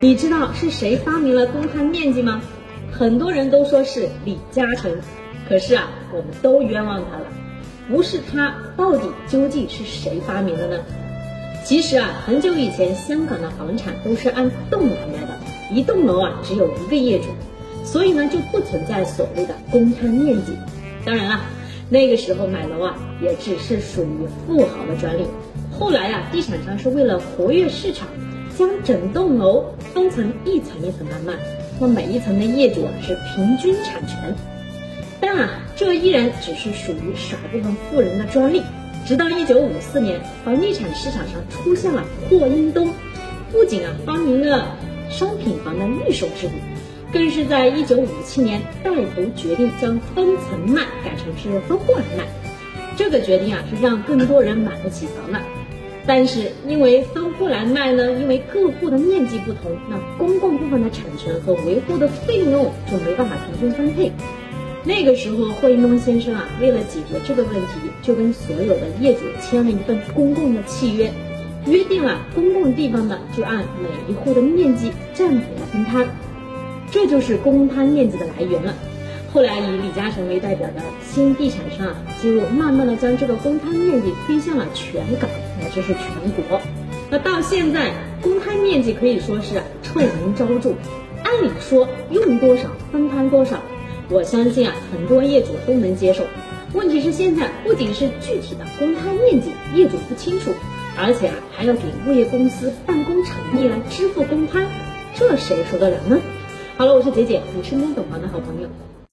你知道是谁发明了公摊面积吗？很多人都说是李嘉诚，可是啊，我们都冤枉他了。不是他，到底究竟是谁发明的呢？其实啊，很久以前，香港的房产都是按栋来卖的，一栋楼啊只有一个业主，所以呢就不存在所谓的公摊面积。当然了，那个时候买楼啊也只是属于富豪的专利。后来啊，地产商是为了活跃市场。将整栋楼分成一层一层的卖，那每一层的业主啊是平均产权。当然，这依然只是属于少部分富人的专利。直到一九五四年，房地产市场上出现了霍英东，不仅啊发明了商品房的预售制度，更是在一九五七年带头决定将分层卖改成是分户来卖。这个决定啊是让更多人买得起房了。但是因为分户来卖呢，因为各户的面积不同，那公共部分的产权和维护的费用就没办法平均分配。那个时候，霍英东先生啊，为了解决这个问题，就跟所有的业主签了一份公共的契约，约定了公共地方呢就按每一户的面积占比来分摊，这就是公摊面积的来源了。后来以李嘉诚为代表的新地产商啊，就慢慢的将这个公摊面积推向了全港，乃至是全国。那到现在，公摊面积可以说是臭名昭著。按理说用多少分摊多少，我相信啊，很多业主都能接受。问题是现在不仅是具体的公摊面积业主不清楚，而且啊还要给物业公司办公场地来支付公摊，这谁受得了呢？好了，我是姐姐，你身边懂房的好朋友。